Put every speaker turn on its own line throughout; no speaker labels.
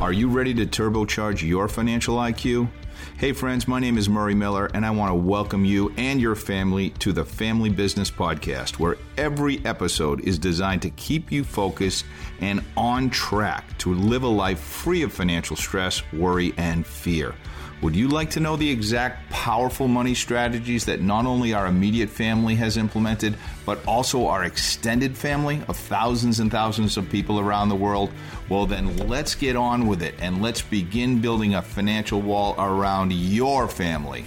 Are you ready to turbocharge your financial IQ? Hey, friends, my name is Murray Miller, and I want to welcome you and your family to the Family Business Podcast, where every episode is designed to keep you focused and on track to live a life free of financial stress, worry, and fear. Would you like to know the exact powerful money strategies that not only our immediate family has implemented, but also our extended family of thousands and thousands of people around the world? Well, then let's get on with it and let's begin building a financial wall around your family.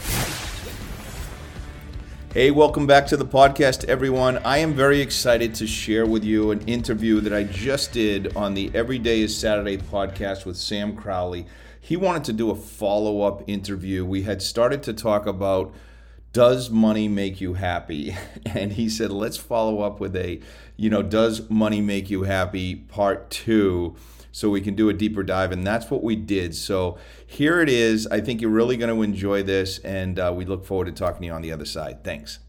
Hey, welcome back to the podcast, everyone. I am very excited to share with you an interview that I just did on the Every Day is Saturday podcast with Sam Crowley he wanted to do a follow up interview. We had started to talk about does money make you happy? And he said, let's follow up with a, you know, does money make you happy part two so we can do a deeper dive. And that's what we did. So here it is. I think you're really going to enjoy this. And uh, we look forward to talking to you on the other side. Thanks.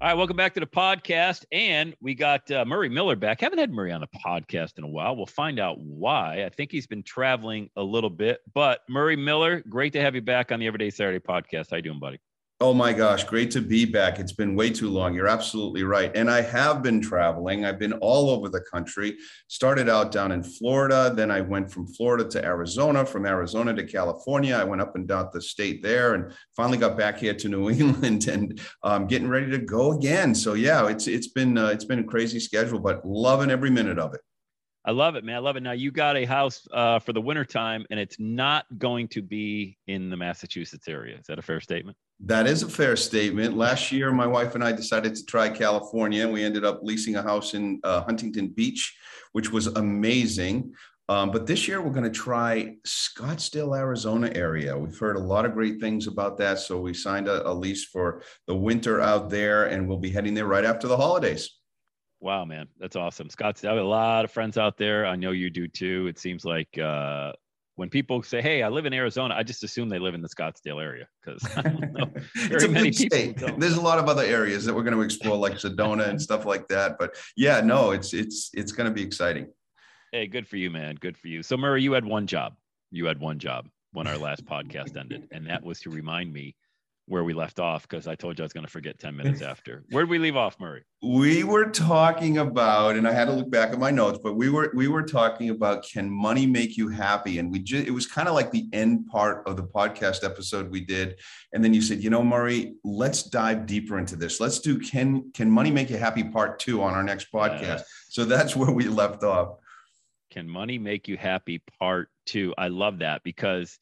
All right, welcome back to the podcast. And we got uh, Murray Miller back. Haven't had Murray on the podcast in a while. We'll find out why. I think he's been traveling a little bit. But Murray Miller, great to have you back on the Everyday Saturday podcast. How you doing, buddy?
Oh my gosh, great to be back. It's been way too long. You're absolutely right. And I have been traveling. I've been all over the country. Started out down in Florida, then I went from Florida to Arizona, from Arizona to California. I went up and down the state there and finally got back here to New England and um, getting ready to go again. So yeah, it's it's been uh, it's been a crazy schedule, but loving every minute of it.
I love it, man. I love it. Now you got a house uh, for the wintertime and it's not going to be in the Massachusetts area. Is that a fair statement?
That is a fair statement. Last year, my wife and I decided to try California, and we ended up leasing a house in uh, Huntington Beach, which was amazing. Um, but this year, we're going to try Scottsdale, Arizona area. We've heard a lot of great things about that. So we signed a, a lease for the winter out there, and we'll be heading there right after the holidays.
Wow, man, that's awesome. Scottsdale, I have a lot of friends out there. I know you do too. It seems like uh, when people say, "Hey, I live in Arizona," I just assume they live in the Scottsdale area because
it's a big state. There's a lot of other areas that we're going to explore, like Sedona and stuff like that. But yeah, no, it's it's it's going to be exciting.
Hey, good for you, man. Good for you. So Murray, you had one job. You had one job when our last podcast ended, and that was to remind me where we left off because I told you I was going to forget 10 minutes after. Where did we leave off, Murray?
We were talking about, and I had to look back at my notes, but we were we were talking about can money make you happy? And we just it was kind of like the end part of the podcast episode we did. And then you said, you know, Murray, let's dive deeper into this. Let's do can can money make you happy part two on our next podcast. So that's where we left off.
Can money make you happy part two? I love that because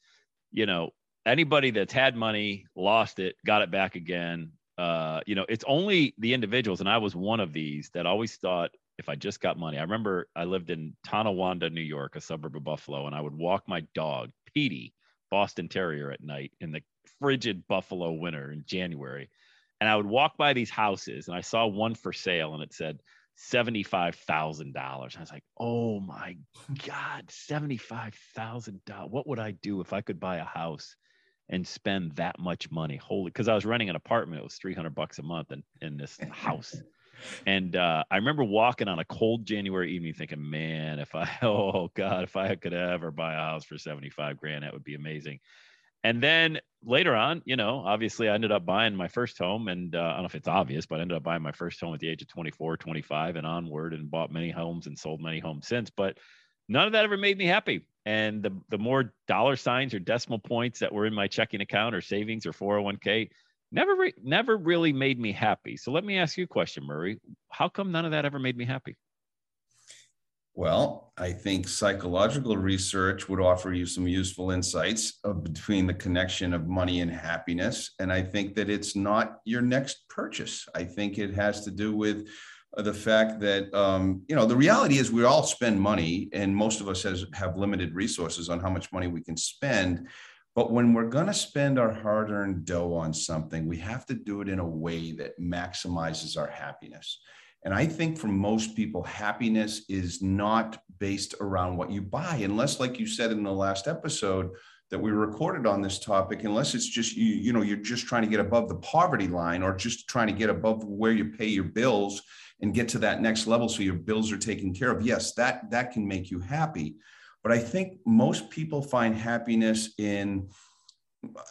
you know anybody that's had money, lost it, got it back again. Uh, you know, it's only the individuals, and I was one of these that always thought if I just got money. I remember I lived in Tonawanda, New York, a suburb of Buffalo, and I would walk my dog, Petey, Boston Terrier, at night in the frigid Buffalo winter in January. And I would walk by these houses, and I saw one for sale, and it said $75,000. I was like, oh my God, $75,000. What would I do if I could buy a house and spend that much money. Holy, because I was renting an apartment, it was 300 bucks a month in, in this house. and uh, I remember walking on a cold January evening thinking, man, if I, oh God, if I could ever buy a house for 75 grand, that would be amazing. And then later on, you know, obviously I ended up buying my first home and uh, I don't know if it's obvious, but I ended up buying my first home at the age of 24, 25 and onward and bought many homes and sold many homes since. But none of that ever made me happy. And the, the more dollar signs or decimal points that were in my checking account or savings or 401k never re- never really made me happy. So let me ask you a question murray. How come none of that ever made me happy?
Well i think psychological research would offer you some useful insights of between the connection of money and happiness. And i think that it's not your next purchase. I think it has to do with the fact that um, you know the reality is we all spend money and most of us has, have limited resources on how much money we can spend. But when we're going to spend our hard-earned dough on something we have to do it in a way that maximizes our happiness. And i think for most people happiness is not based around what you buy unless like you said in the last episode that we recorded on this topic unless it's just you you know you're just trying to get above the poverty line or just trying to get above where you pay your bills and get to that next level so your bills are taken care of. Yes that that can make you happy. But I think most people find happiness in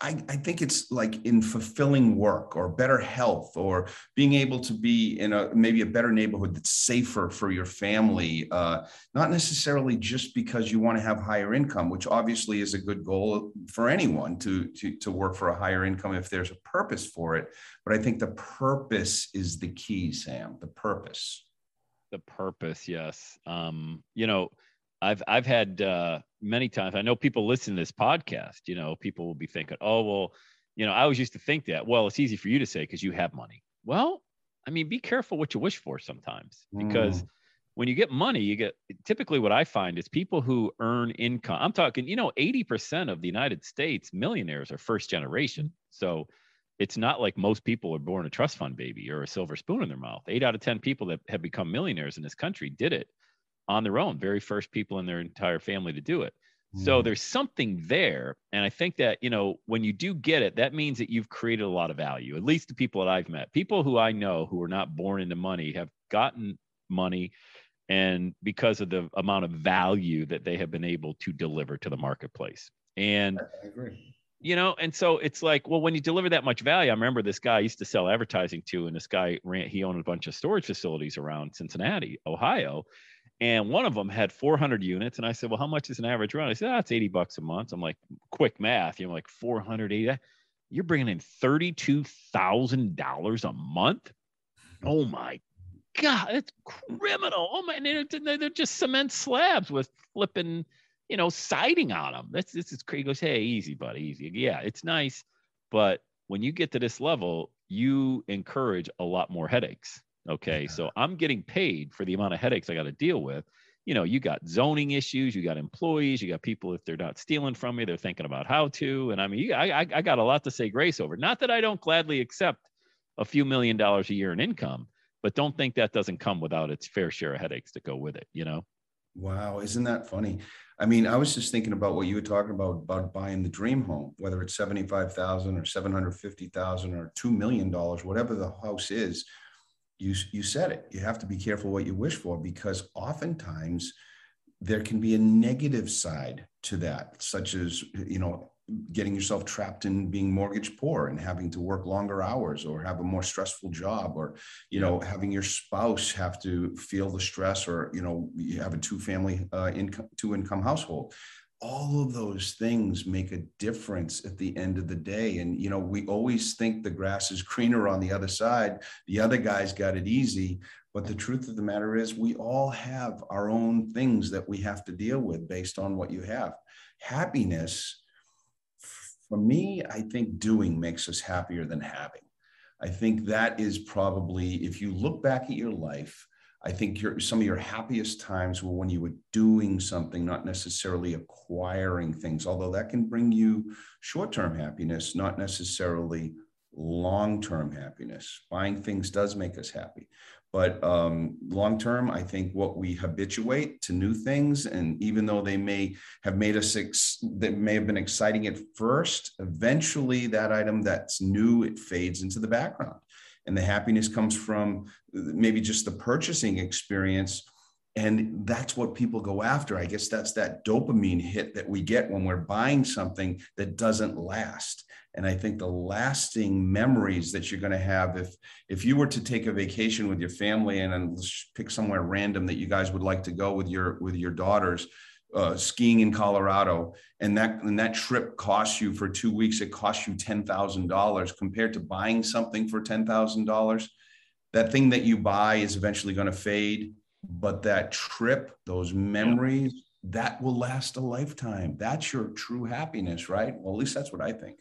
I, I, think it's like in fulfilling work or better health or being able to be in a maybe a better neighborhood that's safer for your family uh, not necessarily just because you want to have higher income which obviously is a good goal for anyone to, to to work for a higher income if there's a purpose for it. But i think the purpose is the key sam the purpose.
The purpose yes. Um you know I've I've had uh, many times. I know people listen to this podcast. You know, people will be thinking, "Oh, well, you know, I always used to think that." Well, it's easy for you to say because you have money. Well, I mean, be careful what you wish for sometimes because mm. when you get money, you get typically what I find is people who earn income. I'm talking, you know, 80% of the United States millionaires are first generation. So it's not like most people are born a trust fund baby or a silver spoon in their mouth. Eight out of 10 people that have become millionaires in this country did it on their own, very first people in their entire family to do it. So mm. there's something there. And I think that, you know, when you do get it, that means that you've created a lot of value, at least the people that I've met. People who I know who are not born into money have gotten money and because of the amount of value that they have been able to deliver to the marketplace. And I agree. You know, and so it's like, well, when you deliver that much value, I remember this guy I used to sell advertising to, and this guy ran, he owned a bunch of storage facilities around Cincinnati, Ohio and one of them had 400 units and i said well how much is an average run i said ah, that's oh, 80 bucks a month. I'm like quick math. You know like 480 you're bringing in $32000 a month? Oh my god it's criminal. Oh my they're, they're just cement slabs with flipping you know siding on them that's this is crazy he goes hey easy buddy easy. Yeah it's nice but when you get to this level you encourage a lot more headaches Okay. So I'm getting paid for the amount of headaches I got to deal with. You know, you got zoning issues, you got employees, you got people, if they're not stealing from me, they're thinking about how to. And I mean, I, I got a lot to say grace over. Not that I don't gladly accept a few million dollars a year in income, but don't think that doesn't come without its fair share of headaches to go with it, you know?
Wow. Isn't that funny? I mean, I was just thinking about what you were talking about, about buying the dream home, whether it's 75,000 or 750,000 or $2 million, whatever the house is you you said it. You have to be careful what you wish for because oftentimes there can be a negative side to that such as you know getting yourself trapped in being mortgage poor and having to work longer hours or have a more stressful job or you know having your spouse have to feel the stress or you know you have a two family uh, income two income household all of those things make a difference at the end of the day. And you know we always think the grass is greener on the other side. The other guys got it easy. But the truth of the matter is we all have our own things that we have to deal with based on what you have. Happiness for me i think doing makes us happier than having. I think that is probably if you look back at your life I think your, some of your happiest times were when you were doing something, not necessarily acquiring things, although that can bring you short term happiness, not necessarily long term happiness. Buying things does make us happy. But um, long term, I think what we habituate to new things, and even though they may have made us, ex- that may have been exciting at first, eventually that item that's new, it fades into the background and the happiness comes from maybe just the purchasing experience. And that's what people go after. I guess that's that dopamine hit that we get when we're buying something that doesn't last. And i think the lasting memories that you're going to have if if you were to take a vacation with your family and then pick somewhere random that you guys would like to go with your with your daughters uh, skiing in Colorado, and that and that trip costs you for two weeks, it costs you ten thousand dollars compared to buying something for ten thousand dollars. That thing that you buy is eventually going to fade, but that trip, those memories, that will last a lifetime. That's your true happiness, right? Well, at least that's what I think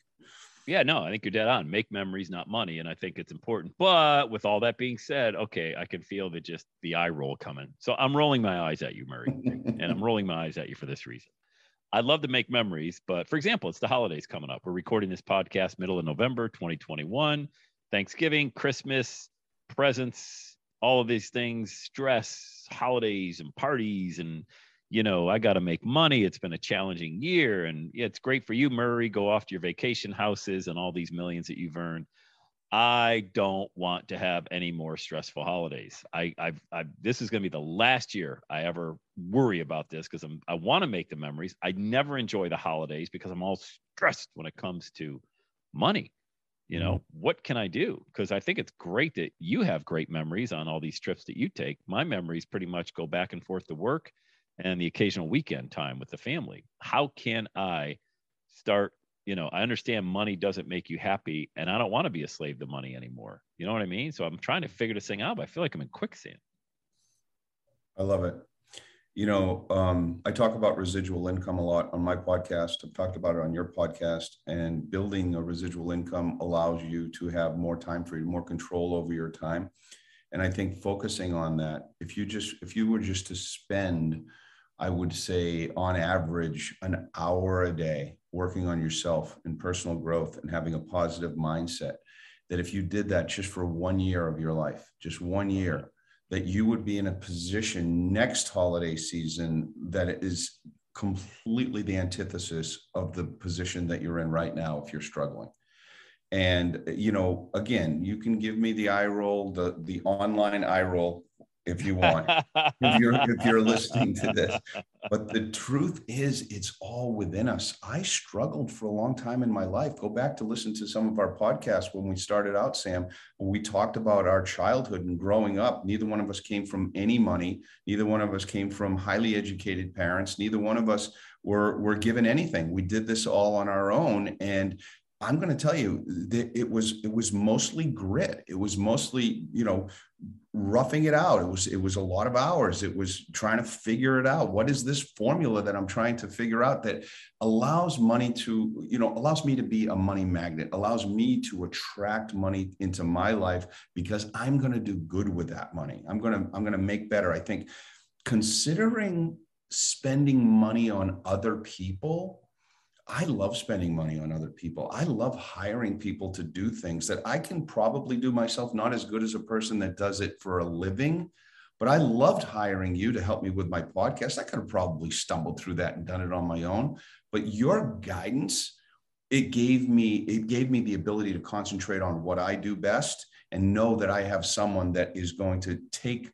yeah, no, I think you're dead on. Make memories, not money. And I think it's important. But with all that being said, okay, I can feel the just the eye roll coming. So I'm rolling my eyes at you, Murray. and I'm rolling my eyes at you for this reason. I'd love to make memories, but for example, it's the holidays coming up. We're recording this podcast middle of November 2021. Thanksgiving, Christmas, presents, all of these things, stress, holidays and parties and you know, I got to make money. It's been a challenging year. And yeah, it's great for you, Murray. Go off to your vacation houses and all these millions that you've earned. I don't want to have any more stressful holidays. I, I've, I've this is going to be the last year I ever worry about this because I'm, I want to make the memories. I never enjoy the holidays because I'm all stressed when it comes to money. You know, mm-hmm. what can I do? Because I think it's great that you have great memories on all these trips that you take. My memories pretty much go back and forth to work and the occasional weekend time with the family. How can I start you know, I understand money doesn't make you happy and I don't want to be a slave to money anymore. You know what I mean? So I'm trying to figure this thing out, but I feel like I'm in quicksand.
I love it. You know, um, I talk about residual income a lot on my podcast. I've talked about it on your podcast. And building a residual income allows you to have more time you, more control over your time. And I think focusing on that, if you just, if you were just to spend, I would say on average, an hour a day working on yourself and personal growth and having a positive mindset that if you did that just for one year of your life, just one year, that you would be in a position next holiday season that is completely the antithesis of the position that you're in right now if you're struggling. And you know, again, you can give me the eye roll, the the online eye roll if you want if you're if you're listening to this. But the truth is it's all within us. I struggled for a long time in my life. Go back to listen to some of our podcasts when we started out sam when we talked about our childhood and growing up. Neither one of us came from any money. Neither one of us came from highly educated parents. Neither one of us were were given anything. We did this all on our own. And I'm going to tell you that it was it was mostly grit. It was mostly you know roughing it out. It was it was a lot of hours. It was trying to figure it out. What is this formula that I'm trying to figure out that allows money to you know allows me to be a money magnet, allows me to attract money into my life because I'm going to do good with that money. I'm going to I'm going to make better. I think considering spending money on other people I love spending money on other people. I love hiring people to do things that I can probably do myself, not as good as a person that does it for a living. But I loved hiring you to help me with my podcast. I could have probably stumbled through that and done it on my own. But your guidance, it gave me, it gave me the ability to concentrate on what I do best and know that I have someone that is going to take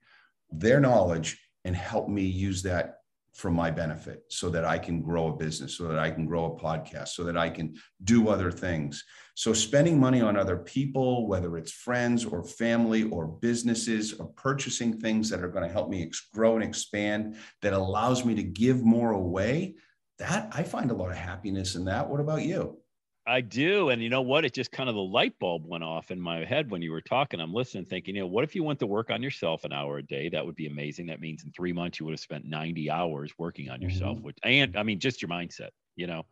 their knowledge and help me use that for my benefit so that I can grow a business, so that I can grow a podcast, so that I can do other things. So, spending money on other people, whether it's friends or family or businesses, or purchasing things that are going to help me grow and expand, that allows me to give more away, that I find a lot of happiness in that. What about you?
I do. And you know what? It just kind of the light bulb went off in my head when you were talking. I'm listening, thinking, you know, what if you went to work on yourself an hour a day? That would be amazing. That means in three months you would have spent 90 hours working on yourself, mm-hmm. which and I mean just your mindset, you know.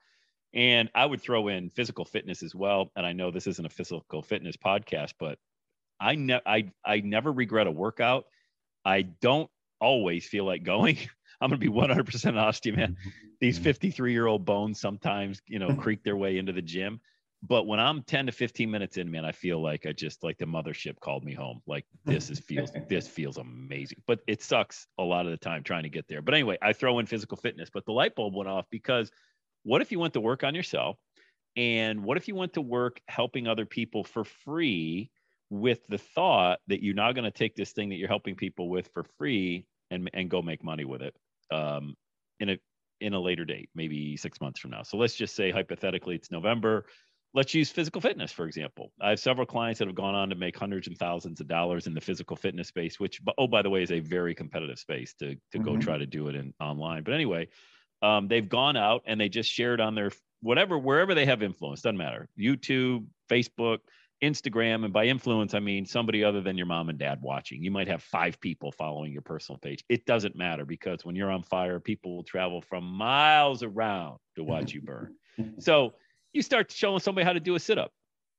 And I would throw in physical fitness as well. And I know this isn't a physical fitness podcast, but I ne- I I never regret a workout. I don't always feel like going. I'm going to be 100% honest, man. Mm-hmm. These mm-hmm. 53 year old bones sometimes, you know, creak their way into the gym. But when I'm 10 to 15 minutes in, man, I feel like I just like the mothership called me home. Like this is feels this feels amazing. But it sucks a lot of the time trying to get there. But anyway, I throw in physical fitness, but the light bulb went off because what if you went to work on yourself? And what if you went to work helping other people for free with the thought that you're not going to take this thing that you're helping people with for free and and go make money with it um, in a in a later date, maybe six months from now. So let's just say hypothetically it's November. Let's use physical fitness, for example. I have several clients that have gone on to make hundreds and thousands of dollars in the physical fitness space, which, oh, by the way, is a very competitive space to, to mm-hmm. go try to do it in online. But anyway, um, they've gone out and they just shared on their whatever, wherever they have influence, doesn't matter, YouTube, Facebook, Instagram, and by influence, I mean somebody other than your mom and dad watching. You might have five people following your personal page. It doesn't matter because when you're on fire, people will travel from miles around to watch you burn. So you start showing somebody how to do a sit up,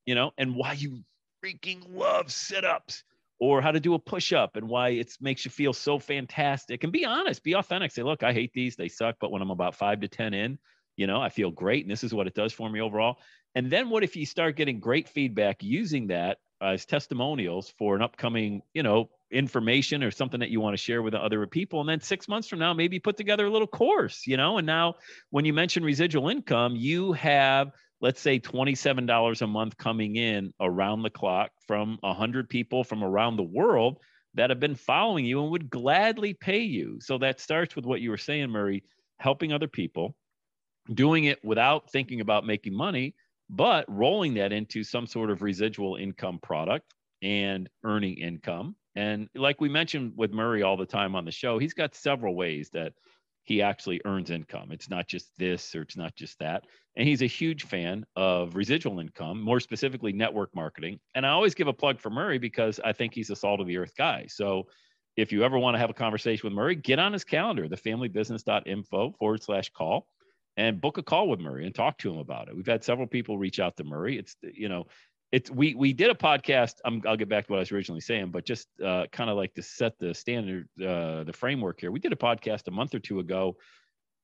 you know, and why you freaking love sit ups or how to do a push up and why it makes you feel so fantastic. And be honest, be authentic. Say, look, I hate these, they suck. But when I'm about five to 10 in, you know, I feel great. And this is what it does for me overall. And then what if you start getting great feedback using that as testimonials for an upcoming, you know, information or something that you want to share with other people and then 6 months from now maybe put together a little course, you know? And now when you mention residual income, you have let's say $27 a month coming in around the clock from 100 people from around the world that have been following you and would gladly pay you. So that starts with what you were saying, Murray, helping other people, doing it without thinking about making money, but rolling that into some sort of residual income product and earning income. And like we mentioned with Murray all the time on the show, he's got several ways that he actually earns income. It's not just this or it's not just that. And he's a huge fan of residual income, more specifically network marketing. And I always give a plug for Murray because I think he's a salt of the earth guy. So if you ever want to have a conversation with Murray, get on his calendar, thefamilybusiness.info forward slash call and book a call with Murray and talk to him about it. We've had several people reach out to Murray. It's, you know, it's we we did a podcast. i will get back to what I was originally saying, but just uh, kind of like to set the standard, uh, the framework here. We did a podcast a month or two ago,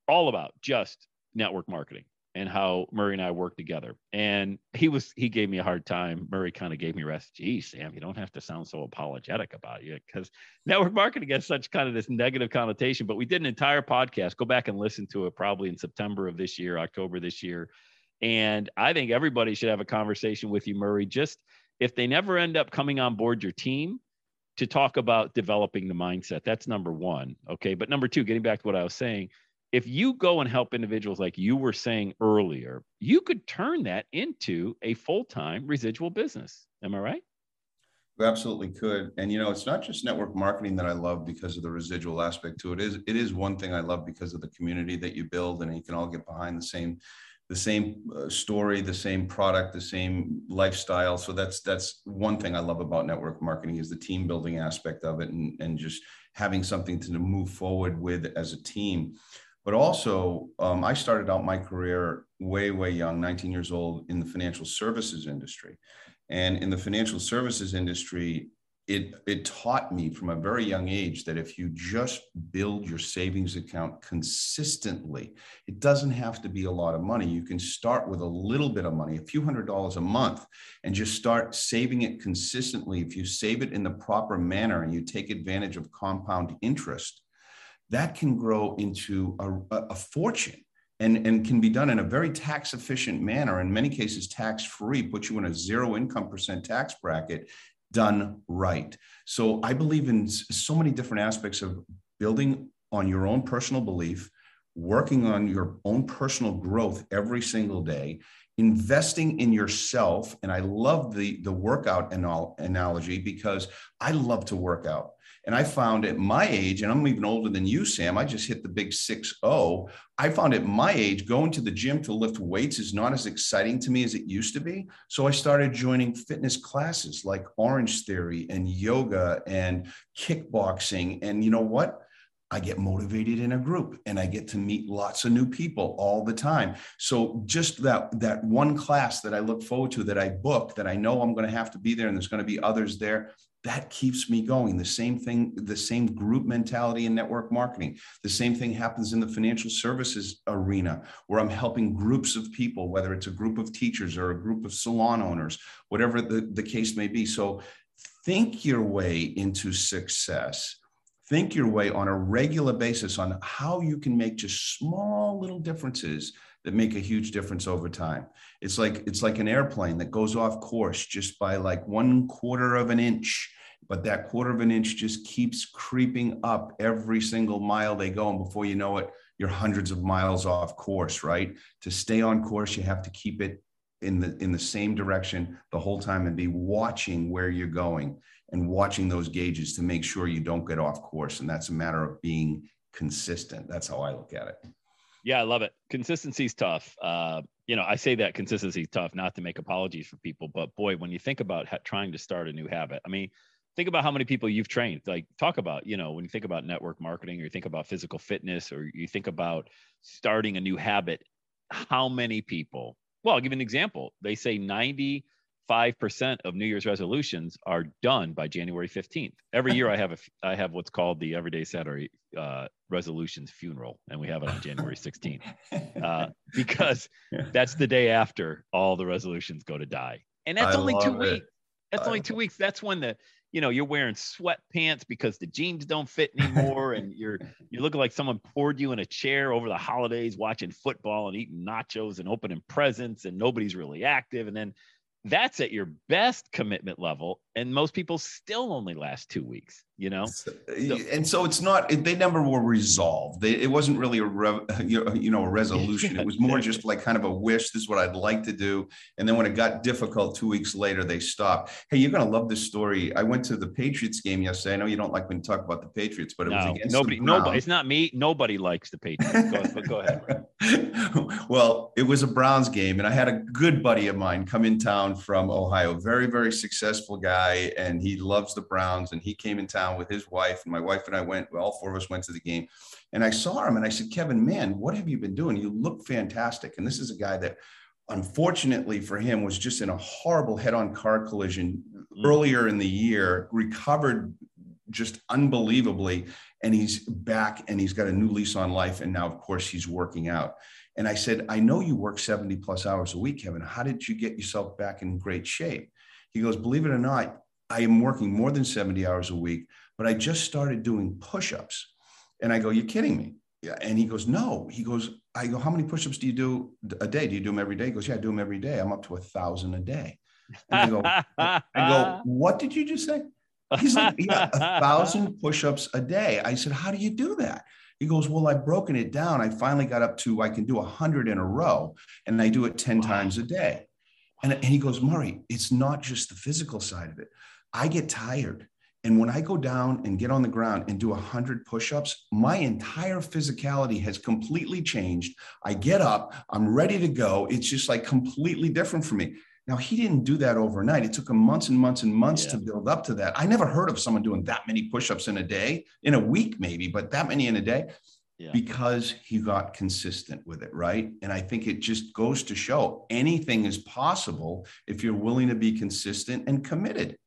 all about just network marketing and how Murray and I worked together. And he was he gave me a hard time. Murray kind of gave me rest. Gee, Sam, you don't have to sound so apologetic about you because network marketing has such kind of this negative connotation. But we did an entire podcast. Go back and listen to it probably in September of this year, October this year and I think everybody should have a conversation with you, Murray, just if they never end up coming on board your team to talk about developing the mindset. That's number one. Okay. But number two, getting back to what I was saying, if you go and help individuals like you were saying earlier, you could turn that into a full time residual business. Am I right?
You absolutely could. And you know, it's not just network marketing that I love because of the residual aspect to it. Is it is one thing I love because of the community that you build and you can all get behind the same the same uh, story, the same product, the same lifestyle. So that's that's one thing I love about network marketing is the team building aspect of it and, and just having something to move forward with as a team. But also, um, I started out my career way, way young, 19 years old, in the financial services industry. And in the financial services industry, it it taught me from a very young age that if you just build your savings account consistently it doesn't have to be a lot of money you can start with a little bit of money a few hundred dollars a month and just start saving it consistently if you save it in the proper manner and you take advantage of compound interest that can grow into a, a fortune and, and can be done in a very tax efficient manner in many cases tax free put you in a zero income percent tax bracket done right. So I believe in so many different aspects of building on your own personal belief, working on your own personal growth every single day, investing in yourself. And I love the, the workout analogy because I love to work out. And I found at my age, and I'm even older than you, Sam, I just hit the big 6 0. I found at my age, going to the gym to lift weights is not as exciting to me as it used to be. So I started joining fitness classes like Orange Theory and yoga and kickboxing. And you know what? I get motivated in a group and I get to meet lots of new people all the time. So just that that one class that I look forward to that I book that I know I'm going to have to be there and there's going to be others there, that keeps me going. The same thing, the same group mentality in network marketing. The same thing happens in the financial services arena where I'm helping groups of people, whether it's a group of teachers or a group of salon owners, whatever the, the case may be. So think your way into success think your way on a regular basis on how you can make just small little differences that make a huge difference over time. It's like it's like an airplane that goes off course just by like one quarter of an inch, but that quarter of an inch just keeps creeping up every single mile they go, and before you know it, you're hundreds of miles off course. Right? To stay on course, you have to keep it in the in the same direction the whole time and be watching where you're going and watching those gauges to make sure you don't get off course. And that's a matter of being consistent. That's how I look at it.
Yeah, I love it. Consistency is tough. Uh, you know, I say that consistency is tough, not to make apologies for people, but boy, when you think about ha- trying to start a new habit, I mean, think about how many people you've trained. Like, talk about, you know, when you think about network marketing or you think about physical fitness or you think about starting a new habit, how many people? Well, I'll give you an example. They say 90 5% of New Year's resolutions are done by January 15th. Every year I have a I have what's called the Everyday Saturday uh, resolutions funeral, and we have it on January 16th uh, because that's the day after all the resolutions go to die, and that's I only two it. weeks. That's only two weeks. That's when the you know, you're wearing sweatpants because the jeans don't fit anymore, and you're you're looking like someone poured you in a chair over the holidays, watching football and eating nachos and opening presents, and nobody's really active. And then that's at your best commitment level and most people still only last two weeks you know? So,
and so it's not they never were resolved. They, it wasn't really a re, you know a resolution. It was more just like kind of a wish this is what i'd like to do. And then when it got difficult two weeks later they stopped. Hey you're going to love this story. I went to the patriots game yesterday. I know you don't like when you talk about the patriots but it no, was against
nobody nobody it's not me. Nobody likes the patriots. Go, but go ahead
well it was a browns game and i had a good buddy of mine come in town from ohio. Very very successful guy and he loves the browns and he came in town with his wife, and my wife and I went. All four of us went to the game, and I saw him, and I said, "Kevin, man, what have you been doing? You look fantastic." And this is a guy that, unfortunately for him, was just in a horrible head-on car collision mm. earlier in the year. Recovered just unbelievably, and he's back, and he's got a new lease on life, and now, of course, he's working out. And I said, I know you work 70 plus hours a week, Kevin. How did you get yourself back in great shape? He goes, Believe it or not, I am working more than 70 hours a week, but I just started doing push ups. And I go, You're kidding me. Yeah. And he goes, No. He goes, I go, How many push ups do you do a day? Do you do them every day? He goes, Yeah, I do them every day. I'm up to a thousand a day. And I go, I go, What did you just say? He's like, Yeah, a thousand push ups a day. I said, How do you do that? He goes, Well, I've broken it down. I finally got up to, I can do a 100 in a row, and I do it 10 wow. times a day. And, and he goes, Murray, it's not just the physical side of it. I get tired. And when I go down and get on the ground and do 100 push ups, my entire physicality has completely changed. I get up, I'm ready to go. It's just like completely different for me. Now, he didn't do that overnight. It took him months and months and months yeah. to build up to that. I never heard of someone doing that many push ups in a day, in a week, maybe, but that many in a day. Yeah. because he got consistent with it, right? And I think it just goes to show anything is possible if you're willing to be consistent and committed.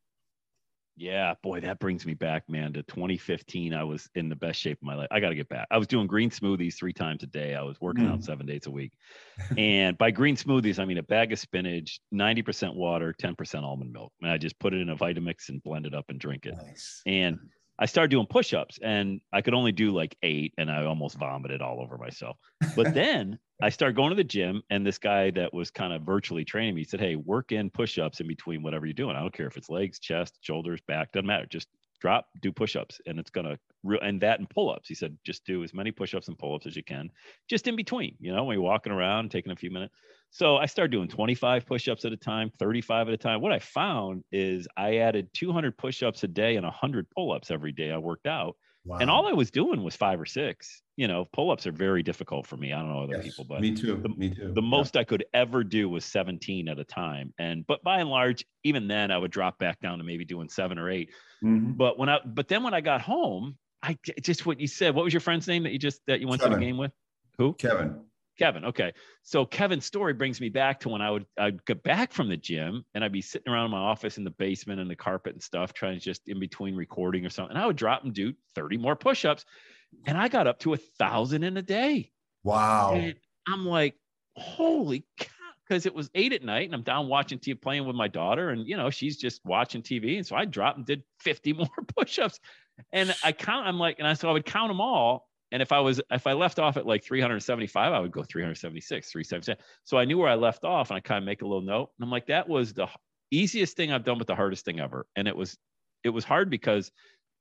Yeah, boy, that brings me back, man, to 2015. I was in the best shape of my life. I got to get back. I was doing green smoothies three times a day. I was working mm. out seven days a week. and by green smoothies, I mean a bag of spinach, 90% water, 10% almond milk. And I just put it in a Vitamix and blend it up and drink it. Nice. And I started doing push ups and I could only do like eight and I almost vomited all over myself. But then I started going to the gym and this guy that was kind of virtually training me said, Hey, work in push ups in between whatever you're doing. I don't care if it's legs, chest, shoulders, back, doesn't matter. Just drop, do push ups and it's going to, real and that and pull ups. He said, just do as many push ups and pull ups as you can, just in between, you know, when you're walking around, taking a few minutes. So I started doing 25 push-ups at a time, 35 at a time. What I found is I added 200 push-ups a day and 100 pull-ups every day I worked out. Wow. And all I was doing was five or six. You know, pull-ups are very difficult for me. I don't know other yes, people, but
me too.
The,
me too.
The yeah. most I could ever do was 17 at a time. And but by and large, even then I would drop back down to maybe doing seven or 8 mm-hmm. But when I but then when I got home, I just what you said. What was your friend's name that you just that you went Kevin. to the game with? Who?
Kevin.
Kevin. Okay. So Kevin's story brings me back to when I would I'd get back from the gym and I'd be sitting around in my office in the basement and the carpet and stuff, trying to just in between recording or something. And I would drop and do 30 more push-ups. And I got up to a thousand in a day.
Wow.
And I'm like, holy cow. Because it was eight at night and I'm down watching TV playing with my daughter. And you know, she's just watching TV. And so I dropped and did 50 more push-ups. And I count, I'm like, and I so I would count them all and if I was if I left off at like 375, I would go 376, 377. So I knew where I left off, and I kind of make a little note. And I'm like, that was the easiest thing I've done, but the hardest thing ever. And it was it was hard because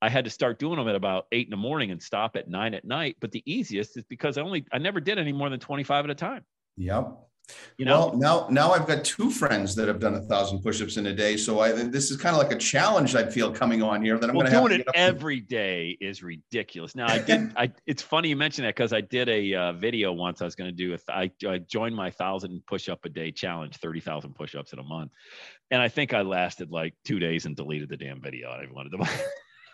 I had to start doing them at about eight in the morning and stop at nine at night. But the easiest is because I only I never did any more than 25 at a time.
Yep. You know, well, now now I've got two friends that have done a thousand push-ups in a day. So I this is kind of like a challenge I feel coming on here that I'm
well,
going to
doing it every day is ridiculous. Now I did. I it's funny you mention that because I did a uh, video once. I was going to do. if I I joined my thousand push-up a day challenge, thirty thousand push-ups in a month, and I think I lasted like two days and deleted the damn video. I wanted to.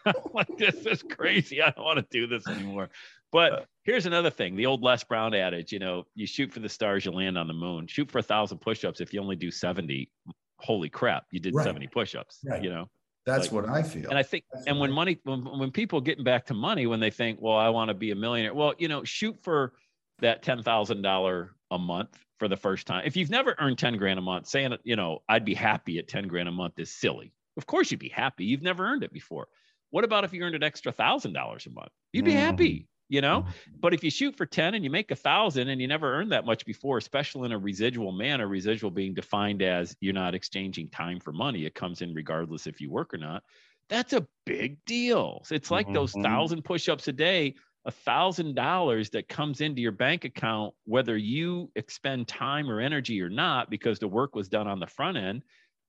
like this is crazy. I don't want to do this anymore. But uh, here's another thing: the old Les Brown adage. You know, you shoot for the stars, you land on the moon. Shoot for a thousand push-ups. If you only do seventy, holy crap, you did right. seventy push-ups. Right. You know.
That's like, what I feel.
And I think,
That's
and when I money, when, when people getting back to money, when they think, well, I want to be a millionaire, well, you know, shoot for that ten thousand dollar a month for the first time. If you've never earned ten grand a month, saying, you know, I'd be happy at ten grand a month is silly Of course, you'd be happy. You've never earned it before. What about if you earned an extra thousand dollars a month? You'd be mm-hmm. happy, you know. Mm-hmm. But if you shoot for 10 and you make a thousand and you never earned that much before, especially in a residual manner, residual being defined as you're not exchanging time for money, it comes in regardless if you work or not. That's a big deal. It's like mm-hmm. those thousand push-ups a day a thousand dollars that comes into your bank account, whether you expend time or energy or not, because the work was done on the front end,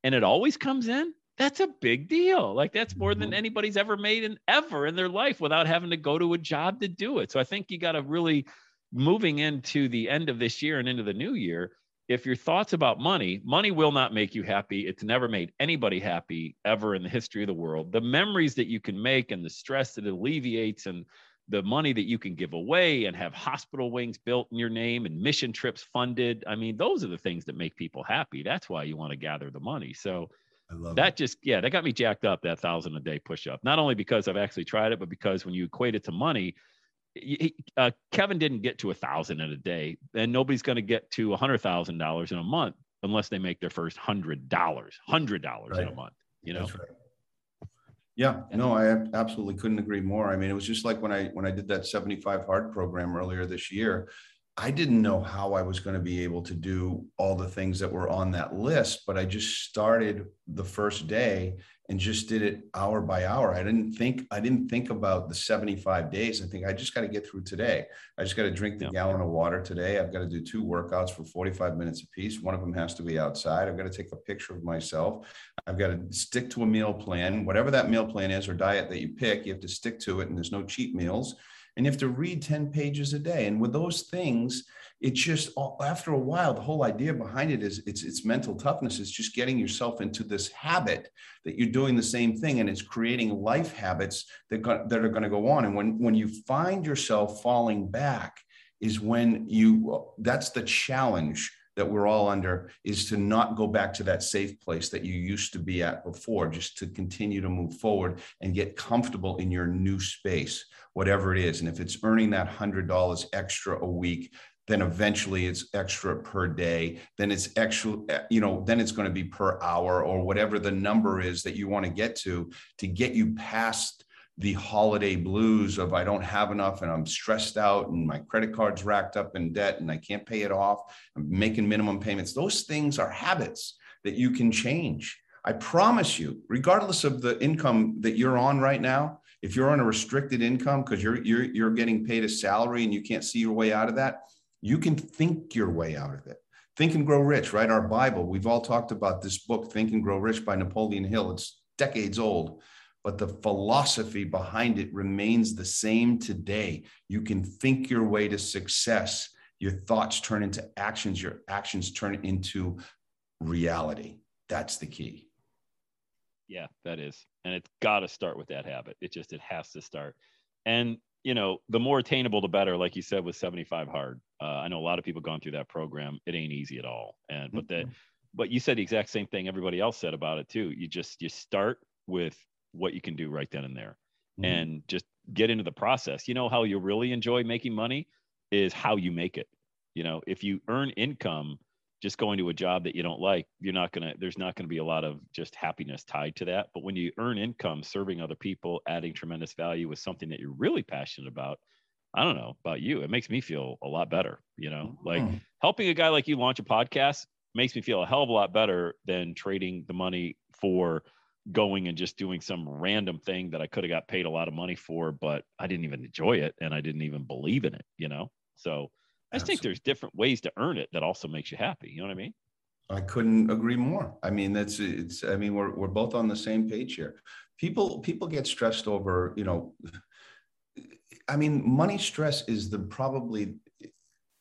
and it always comes in. That's a big deal. Like that's more than mm-hmm. anybody's ever made in ever in their life without having to go to a job to do it. So I think you got to really moving into the end of this year and into the new year. If your thoughts about money, money will not make you happy. It's never made anybody happy ever in the history of the world. The memories that you can make and the stress that it alleviates and the money that you can give away and have hospital wings built in your name and mission trips funded. I mean, those are the things that make people happy. That's why you want to gather the money. So that it. just, yeah, that got me jacked up that thousand a day push up. Not only because I've actually tried it, but because when you equate it to money, uh, Kevin didn't get to a thousand in a day, and nobody's going to get to a hundred thousand dollars in a month unless they make their first hundred dollars, hundred dollars right. in a month. You know, right.
Yeah, no, I absolutely couldn't agree more. I mean, it was just like when I when I did that 75 hard program earlier this year, I didn't know how I was going to be able to do all the things that were on that list, but I just started the first day and just did it hour by hour. I didn't think I didn't think about the 75 days. I think I just got to get through today. I just got to drink the yeah. gallon of water today. I've got to do two workouts for 45 minutes apiece. One of them has to be outside. I've got to take a picture of myself. I've got to stick to a meal plan, whatever that meal plan is or diet that you pick, you have to stick to it and there's no cheat meals and you have to read 10 pages a day. And with those things, it's just after a while, the whole idea behind it is it's it's mental toughness. It's just getting yourself into this habit that you're doing the same thing, and it's creating life habits that got, that are going to go on. And when when you find yourself falling back, is when you that's the challenge that we're all under is to not go back to that safe place that you used to be at before, just to continue to move forward and get comfortable in your new space whatever it is. And if it's earning that $100 extra a week, then eventually it's extra per day then it's extra you know then it's going to be per hour or whatever the number is that you want to get to to get you past the holiday blues of i don't have enough and i'm stressed out and my credit card's racked up in debt and i can't pay it off i'm making minimum payments those things are habits that you can change i promise you regardless of the income that you're on right now if you're on a restricted income because you're you're you're getting paid a salary and you can't see your way out of that, you can think your way out of it. Think and Grow Rich, right? Our Bible. We've all talked about this book, Think and Grow Rich by Napoleon Hill. It's decades old, but the philosophy behind it remains the same today. You can think your way to success. Your thoughts turn into actions, your actions turn into reality. That's the key.
Yeah, that is. And it's got to start with that habit. It just, it has to start. And, you know, the more attainable, the better. Like you said, with 75 hard. Uh, I know a lot of people gone through that program. It ain't easy at all. And, but that, mm-hmm. but you said the exact same thing everybody else said about it too. You just, you start with what you can do right then and there mm-hmm. and just get into the process. You know, how you really enjoy making money is how you make it. You know, if you earn income, just going to a job that you don't like, you're not going to, there's not going to be a lot of just happiness tied to that. But when you earn income serving other people, adding tremendous value with something that you're really passionate about, I don't know about you, it makes me feel a lot better. You know, like mm. helping a guy like you launch a podcast makes me feel a hell of a lot better than trading the money for going and just doing some random thing that I could have got paid a lot of money for, but I didn't even enjoy it and I didn't even believe in it, you know? So I just think there's different ways to earn it that also makes you happy. You know what I mean?
I couldn't agree more. I mean, that's it's. I mean, we're we're both on the same page here. People people get stressed over. You know, I mean, money stress is the probably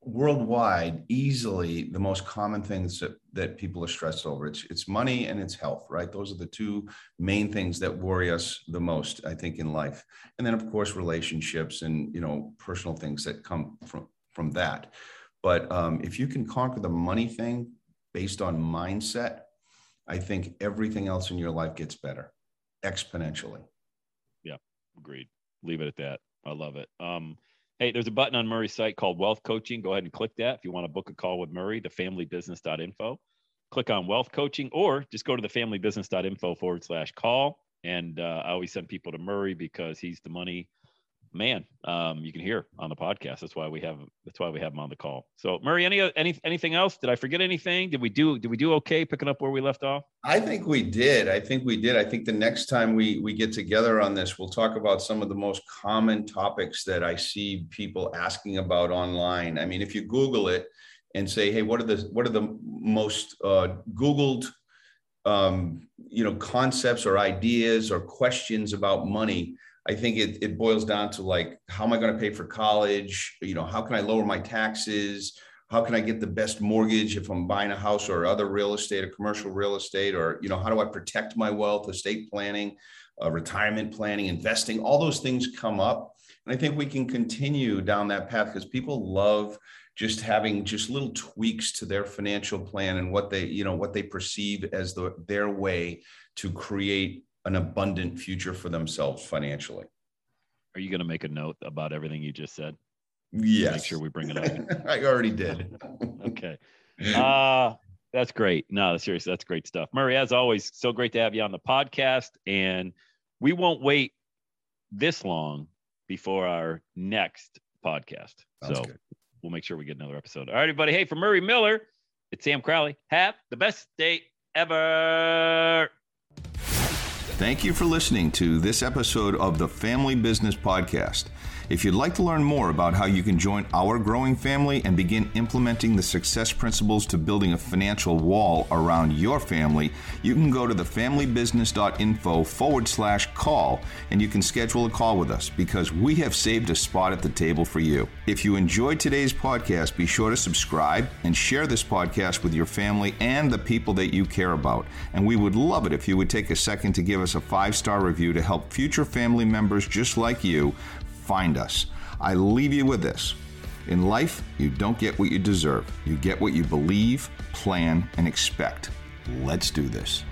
worldwide easily the most common things that, that people are stressed over it's it's money and it's health right those are the two main things that worry us the most i think in life and then of course relationships and you know personal things that come from from that. But um, if you can conquer the money thing based on mindset, I think everything else in your life gets better exponentially.
Yeah, agreed. Leave it at that. I love it. Um, hey, there's a button on Murray's site called Wealth Coaching. Go ahead and click that if you want to book a call with Murray, the familybusiness.info. click on wealth coaching or just go to the familybusiness.info forward slash call. And uh, I always send people to Murray because he's the money man. Um, you can hear on the podcast. That's why we have that's why we have him on the call. So Murray, any any anything else? Did I forget anything? Did we do did we do okay picking up where we left off?
I think we did. I think we did. I think the next time we we get together on this, we'll talk about some of the most common topics that I see people asking about online. I mean, if you Google it and say, hey, what are the what are the most uh, Googled um, you know concepts or ideas or questions about money? I think it, it boils down to like, how am I going to pay for college? You know, how can I lower my taxes? How can I get the best mortgage if I'm buying a house or other real estate or commercial real estate? Or, you know, how do I protect my wealth, estate planning, uh, retirement planning, investing? All those things come up. And I think we can continue down that path because people love just having just little tweaks to their financial plan and what they, you know, what they perceive as the, their way to create an abundant future for themselves financially.
Are you going to make a note about everything you just said?
Yes.
Make sure we bring it up.
I already did.
okay. Uh, that's great. No, seriously, that's great stuff. Murray, as always, so great to have you on the podcast. And we won't wait this long before our next podcast. Sounds so good. we'll make sure we get another episode. All right, everybody. Hey, for Murray Miller, it's Sam Crowley. Have the best day ever.
Thank you for listening to this episode of the Family Business Podcast. If you'd like to learn more about how you can join our growing family and begin implementing the success principles to building a financial wall around your family, you can go to thefamilybusiness.info forward slash call and you can schedule a call with us because we have saved a spot at the table for you. If you enjoyed today's podcast, be sure to subscribe and share this podcast with your family and the people that you care about. And we would love it if you would take a second to give us a five star review to help future family members just like you find us. I leave you with this. In life, you don't get what you deserve. You get what you believe, plan, and expect. Let's do this.